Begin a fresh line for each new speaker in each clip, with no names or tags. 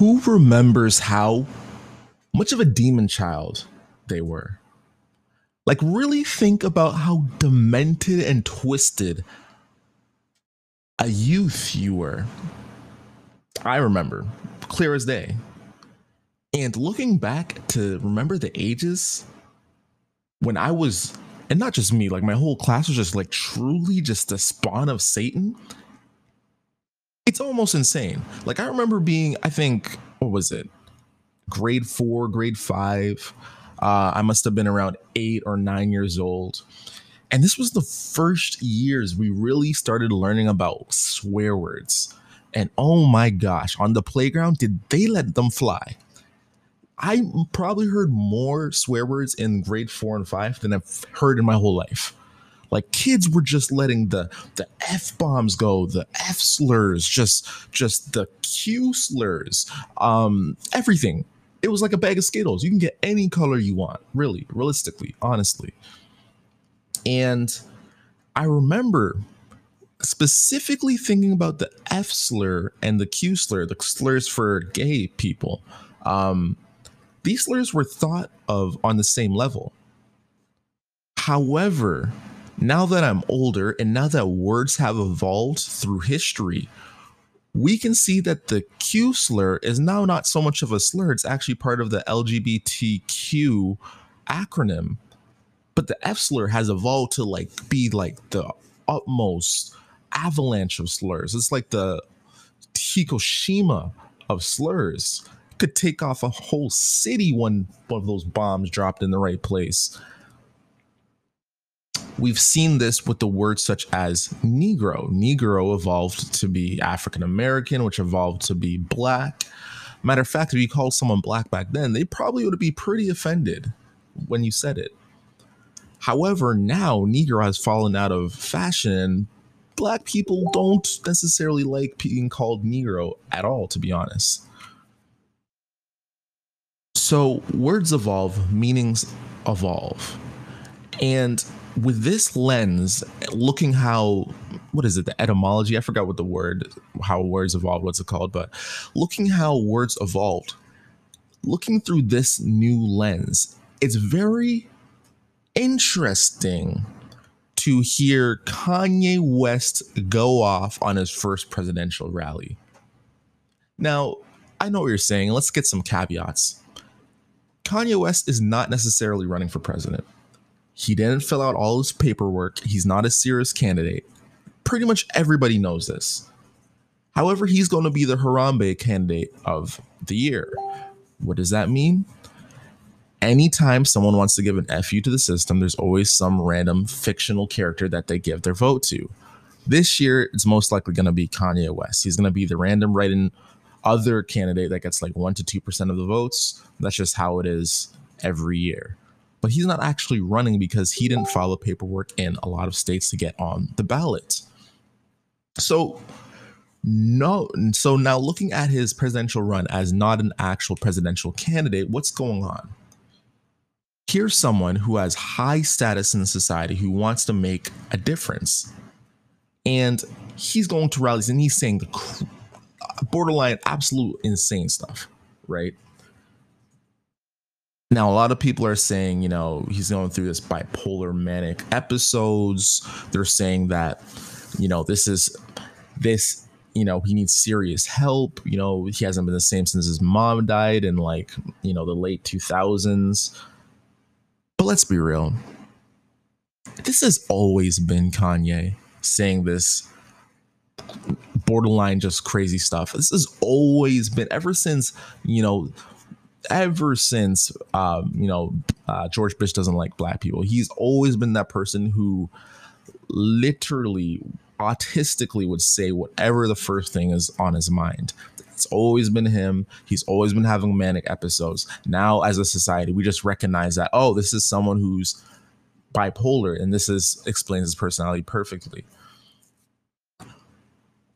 who remembers how much of a demon child they were? Like, really think about how demented and twisted a youth you were. I remember, clear as day. And looking back to remember the ages when I was, and not just me, like my whole class was just like truly just the spawn of Satan. It's almost insane. Like I remember being, I think, what was it? Grade four, grade five. Uh, I must have been around eight or nine years old. And this was the first years we really started learning about swear words. And oh my gosh, on the playground, did they let them fly? I probably heard more swear words in grade four and five than I've heard in my whole life. Like kids were just letting the the f bombs go, the f slurs, just just the q slurs, um, everything. It was like a bag of Skittles. You can get any color you want, really, realistically, honestly. And I remember specifically thinking about the F slur and the Q slur, the slurs for gay people. Um, these slurs were thought of on the same level. However, now that I'm older and now that words have evolved through history, we can see that the Q slur is now not so much of a slur, it's actually part of the LGBTQ acronym. But the F slur has evolved to like be like the utmost avalanche of slurs. It's like the Hiroshima of slurs could take off a whole city when one of those bombs dropped in the right place. We've seen this with the words such as Negro. Negro evolved to be African American, which evolved to be black. Matter of fact, if you called someone black back then, they probably would be pretty offended when you said it. However, now Negro has fallen out of fashion. Black people don't necessarily like being called Negro at all, to be honest. So words evolve, meanings evolve. And with this lens, looking how what is it, the etymology? I forgot what the word, how words evolved, what's it called, but looking how words evolved, looking through this new lens, it's very interesting to hear Kanye West go off on his first presidential rally. Now, I know what you're saying. Let's get some caveats. Kanye West is not necessarily running for president. He didn't fill out all his paperwork. He's not a serious candidate. Pretty much everybody knows this. However, he's going to be the Harambe candidate of the year. What does that mean? Anytime someone wants to give an FU to the system, there's always some random fictional character that they give their vote to. This year, it's most likely going to be Kanye West. He's going to be the random write-in other candidate that gets like 1 to 2% of the votes. That's just how it is every year. But he's not actually running because he didn't follow paperwork in a lot of states to get on the ballot. So no so now looking at his presidential run as not an actual presidential candidate, what's going on? Here's someone who has high status in society who wants to make a difference. And he's going to rallies and he's saying the borderline absolute insane stuff, right? Now, a lot of people are saying, you know, he's going through this bipolar manic episodes. They're saying that, you know, this is this, you know, he needs serious help. You know, he hasn't been the same since his mom died in like, you know, the late 2000s. But let's be real. This has always been Kanye saying this borderline just crazy stuff. This has always been ever since, you know, ever since um, you know uh, George Bush doesn't like black people. He's always been that person who literally autistically would say whatever the first thing is on his mind. It's always been him. He's always been having manic episodes. Now, as a society, we just recognize that oh, this is someone who's bipolar, and this is explains his personality perfectly.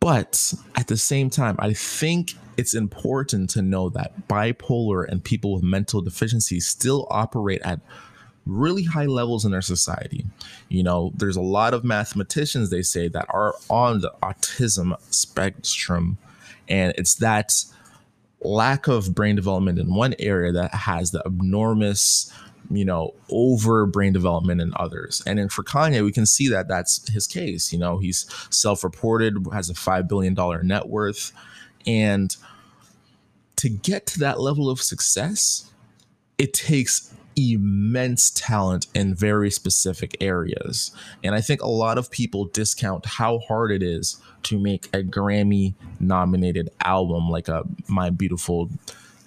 But at the same time, I think it's important to know that bipolar and people with mental deficiencies still operate at really high levels in our society. You know, there's a lot of mathematicians they say that are on the autism spectrum and it's that lack of brain development in one area that has the enormous you know over brain development in others. And then for kanye we can see that that's his case. You know he's self-reported has a $5 billion net worth. And to get to that level of success it takes immense talent in very specific areas. And I think a lot of people discount how hard it is to make a Grammy nominated album like a My Beautiful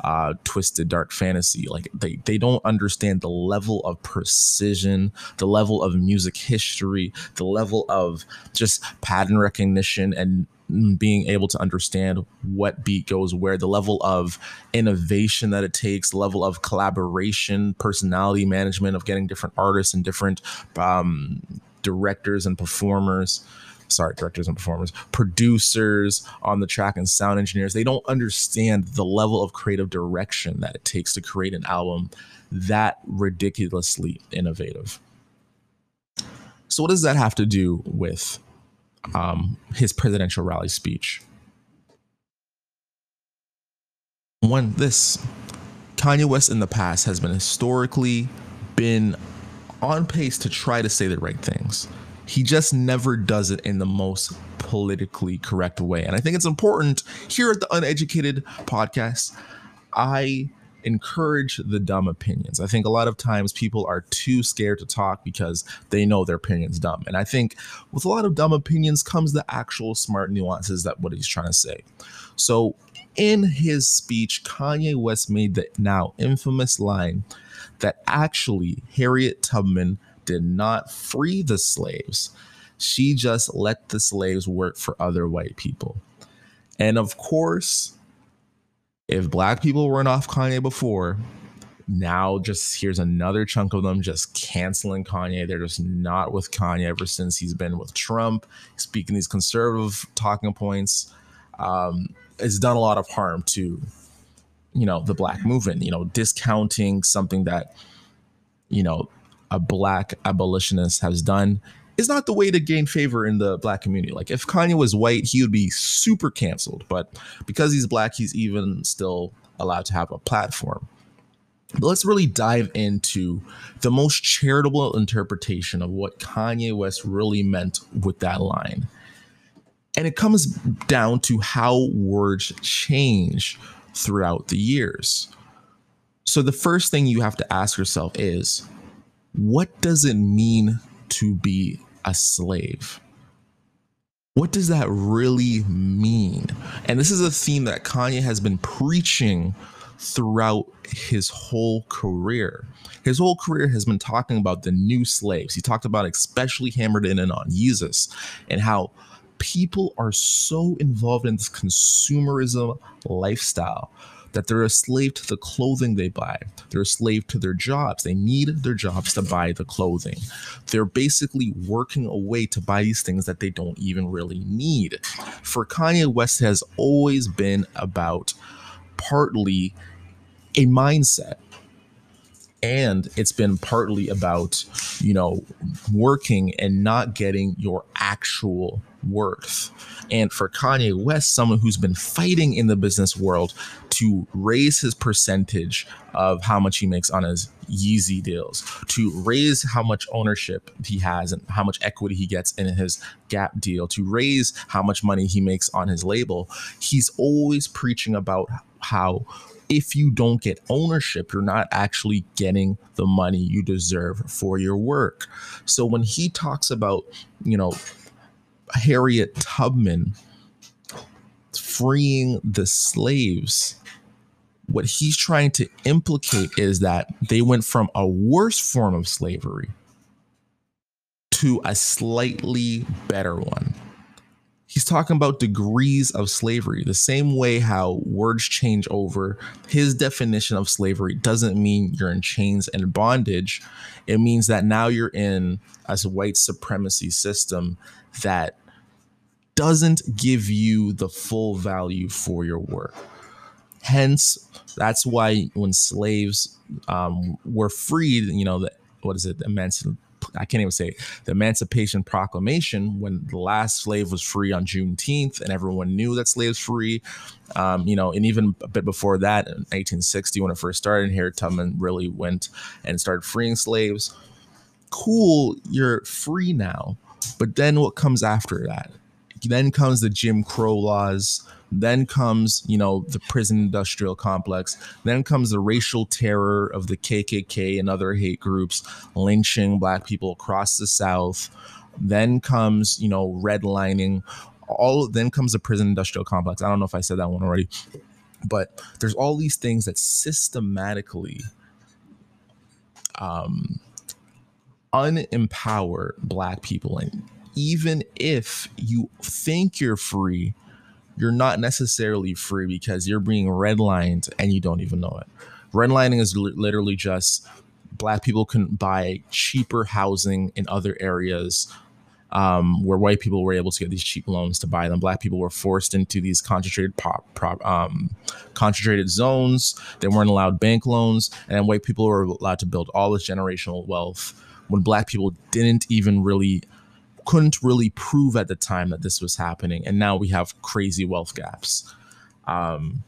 uh, twisted dark fantasy like they they don't understand the level of precision the level of music history the level of just pattern recognition and being able to understand what beat goes where, the level of innovation that it takes, level of collaboration, personality management of getting different artists and different um, directors and performers. Sorry, directors and performers, producers on the track, and sound engineers. They don't understand the level of creative direction that it takes to create an album that ridiculously innovative. So, what does that have to do with um, his presidential rally speech. One, this Kanye West in the past has been historically been on pace to try to say the right things. He just never does it in the most politically correct way. And I think it's important here at the Uneducated podcast. I encourage the dumb opinions. I think a lot of times people are too scared to talk because they know their opinion's dumb. And I think with a lot of dumb opinions comes the actual smart nuances that what he's trying to say. So in his speech, Kanye West made the now infamous line that actually Harriet Tubman did not free the slaves. She just let the slaves work for other white people. And of course, if black people weren't off Kanye before, now just here's another chunk of them just canceling Kanye. They're just not with Kanye ever since he's been with Trump, speaking these conservative talking points. Um, it's done a lot of harm to, you know, the black movement. You know, discounting something that, you know, a black abolitionist has done is not the way to gain favor in the black community. Like if Kanye was white, he would be super canceled, but because he's black, he's even still allowed to have a platform. But let's really dive into the most charitable interpretation of what Kanye West really meant with that line. And it comes down to how words change throughout the years. So the first thing you have to ask yourself is what does it mean to be a slave. What does that really mean? And this is a theme that Kanye has been preaching throughout his whole career. His whole career has been talking about the new slaves. He talked about especially hammered in and on Yeezus, and how people are so involved in this consumerism lifestyle that they're a slave to the clothing they buy. They're a slave to their jobs. They need their jobs to buy the clothing. They're basically working away to buy these things that they don't even really need. For Kanye West has always been about partly a mindset and it's been partly about you know working and not getting your actual worth and for Kanye West someone who's been fighting in the business world to raise his percentage of how much he makes on his Yeezy deals, to raise how much ownership he has and how much equity he gets in his Gap deal, to raise how much money he makes on his label. He's always preaching about how if you don't get ownership, you're not actually getting the money you deserve for your work. So when he talks about, you know, Harriet Tubman freeing the slaves, what he's trying to implicate is that they went from a worse form of slavery to a slightly better one. He's talking about degrees of slavery, the same way how words change over. His definition of slavery doesn't mean you're in chains and bondage. It means that now you're in a white supremacy system that doesn't give you the full value for your work. Hence, that's why when slaves um, were freed, you know, the, what is it, Emancipation I can't even say it, the Emancipation Proclamation when the last slave was free on Juneteenth and everyone knew that slaves free. Um, you know, and even a bit before that, in 1860, when it first started, here, Tubman really went and started freeing slaves. Cool, you're free now. But then what comes after that? Then comes the Jim Crow laws then comes, you know, the prison industrial complex. Then comes the racial terror of the KKK and other hate groups lynching black people across the South. Then comes, you know, redlining. All then comes the prison industrial complex. I don't know if I said that one already, but there's all these things that systematically um, unempower black people and even if you think you're free you're not necessarily free because you're being redlined and you don't even know it. Redlining is li- literally just black people can buy cheaper housing in other areas um, where white people were able to get these cheap loans to buy them. Black people were forced into these concentrated pop, prop, um, concentrated zones. They weren't allowed bank loans, and white people were allowed to build all this generational wealth when black people didn't even really couldn't really prove at the time that this was happening, and now we have crazy wealth gaps. Um,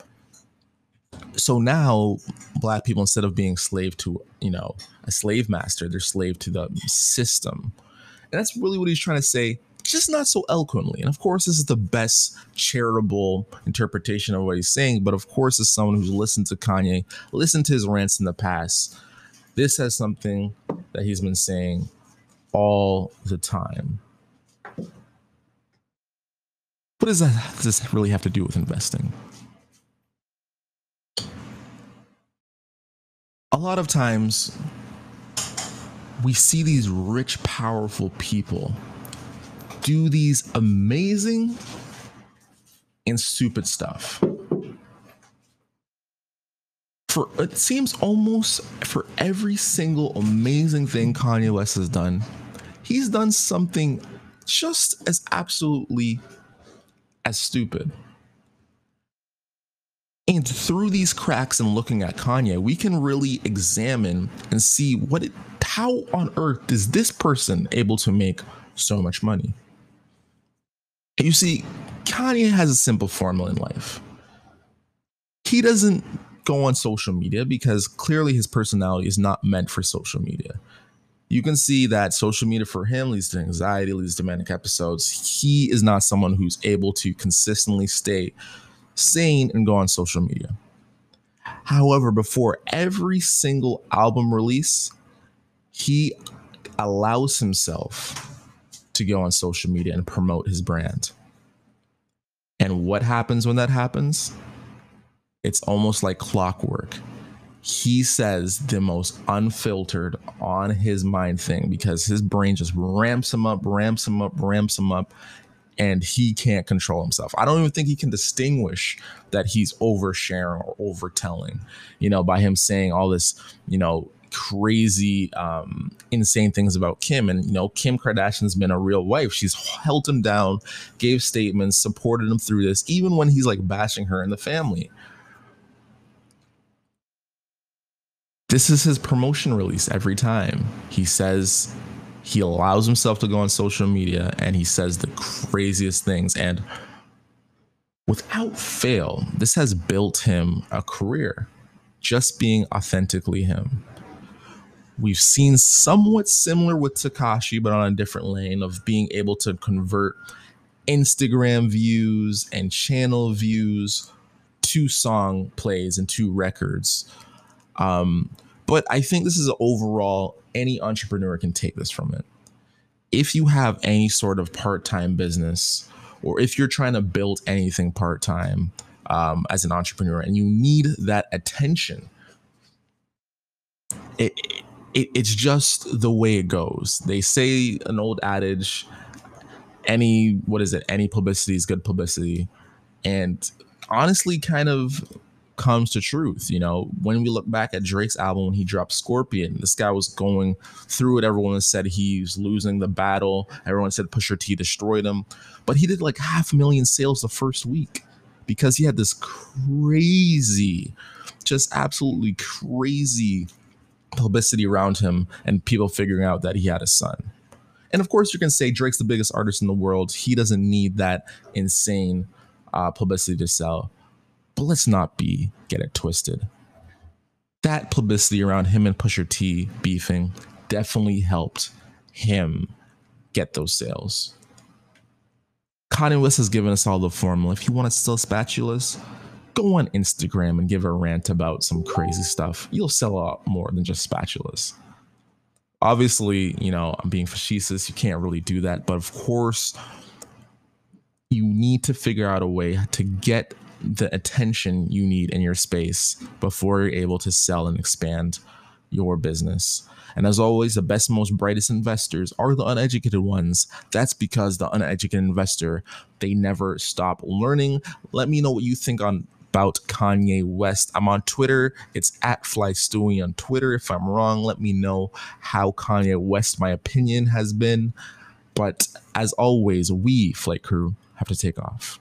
so now black people instead of being slave to you know a slave master they're slave to the system. And that's really what he's trying to say just not so eloquently. And of course this is the best charitable interpretation of what he's saying but of course as someone who's listened to kanye listened to his rants in the past this has something that he's been saying all the time what does that does this really have to do with investing? A lot of times we see these rich, powerful people do these amazing and stupid stuff. For it seems almost for every single amazing thing Kanye West has done, he's done something just as absolutely as stupid. And through these cracks and looking at Kanye, we can really examine and see what it, how on earth is this person able to make so much money? You see, Kanye has a simple formula in life. He doesn't go on social media because clearly his personality is not meant for social media you can see that social media for him leads to anxiety, leads to manic episodes. He is not someone who's able to consistently stay sane and go on social media. However, before every single album release, he allows himself to go on social media and promote his brand. And what happens when that happens? It's almost like clockwork he says the most unfiltered on his mind thing because his brain just ramps him up, ramps him up, ramps him up, and he can't control himself. I don't even think he can distinguish that he's oversharing or overtelling, you know, by him saying all this, you know, crazy, um, insane things about Kim. And, you know, Kim Kardashian's been a real wife. She's held him down, gave statements, supported him through this, even when he's like bashing her and the family. This is his promotion release every time. He says he allows himself to go on social media and he says the craziest things. And without fail, this has built him a career just being authentically him. We've seen somewhat similar with Tekashi, but on a different lane of being able to convert Instagram views and channel views to song plays and to records. Um, but I think this is overall any entrepreneur can take this from it. If you have any sort of part time business, or if you're trying to build anything part time um, as an entrepreneur and you need that attention, it, it, it's just the way it goes. They say an old adage any, what is it? Any publicity is good publicity. And honestly, kind of comes to truth. You know, when we look back at Drake's album when he dropped Scorpion, this guy was going through it. Everyone said he's losing the battle. Everyone said Pusha T destroyed him, but he did like half a million sales the first week because he had this crazy, just absolutely crazy publicity around him and people figuring out that he had a son. And of course, you can say Drake's the biggest artist in the world. He doesn't need that insane uh, publicity to sell. But let's not be get it twisted. That publicity around him and Pusha T beefing definitely helped him get those sales. Kanye West has given us all the formula. If you want to sell spatulas, go on Instagram and give a rant about some crazy stuff. You'll sell a lot more than just spatulas. Obviously, you know, I'm being facetious. You can't really do that. But of course, you need to figure out a way to get the attention you need in your space before you're able to sell and expand your business. And as always, the best, most brightest investors are the uneducated ones. That's because the uneducated investor, they never stop learning. Let me know what you think on about Kanye West. I'm on Twitter. It's at Fly Stewie on Twitter. If I'm wrong, let me know how Kanye West, my opinion has been. But as always, we, Flight Crew, have to take off.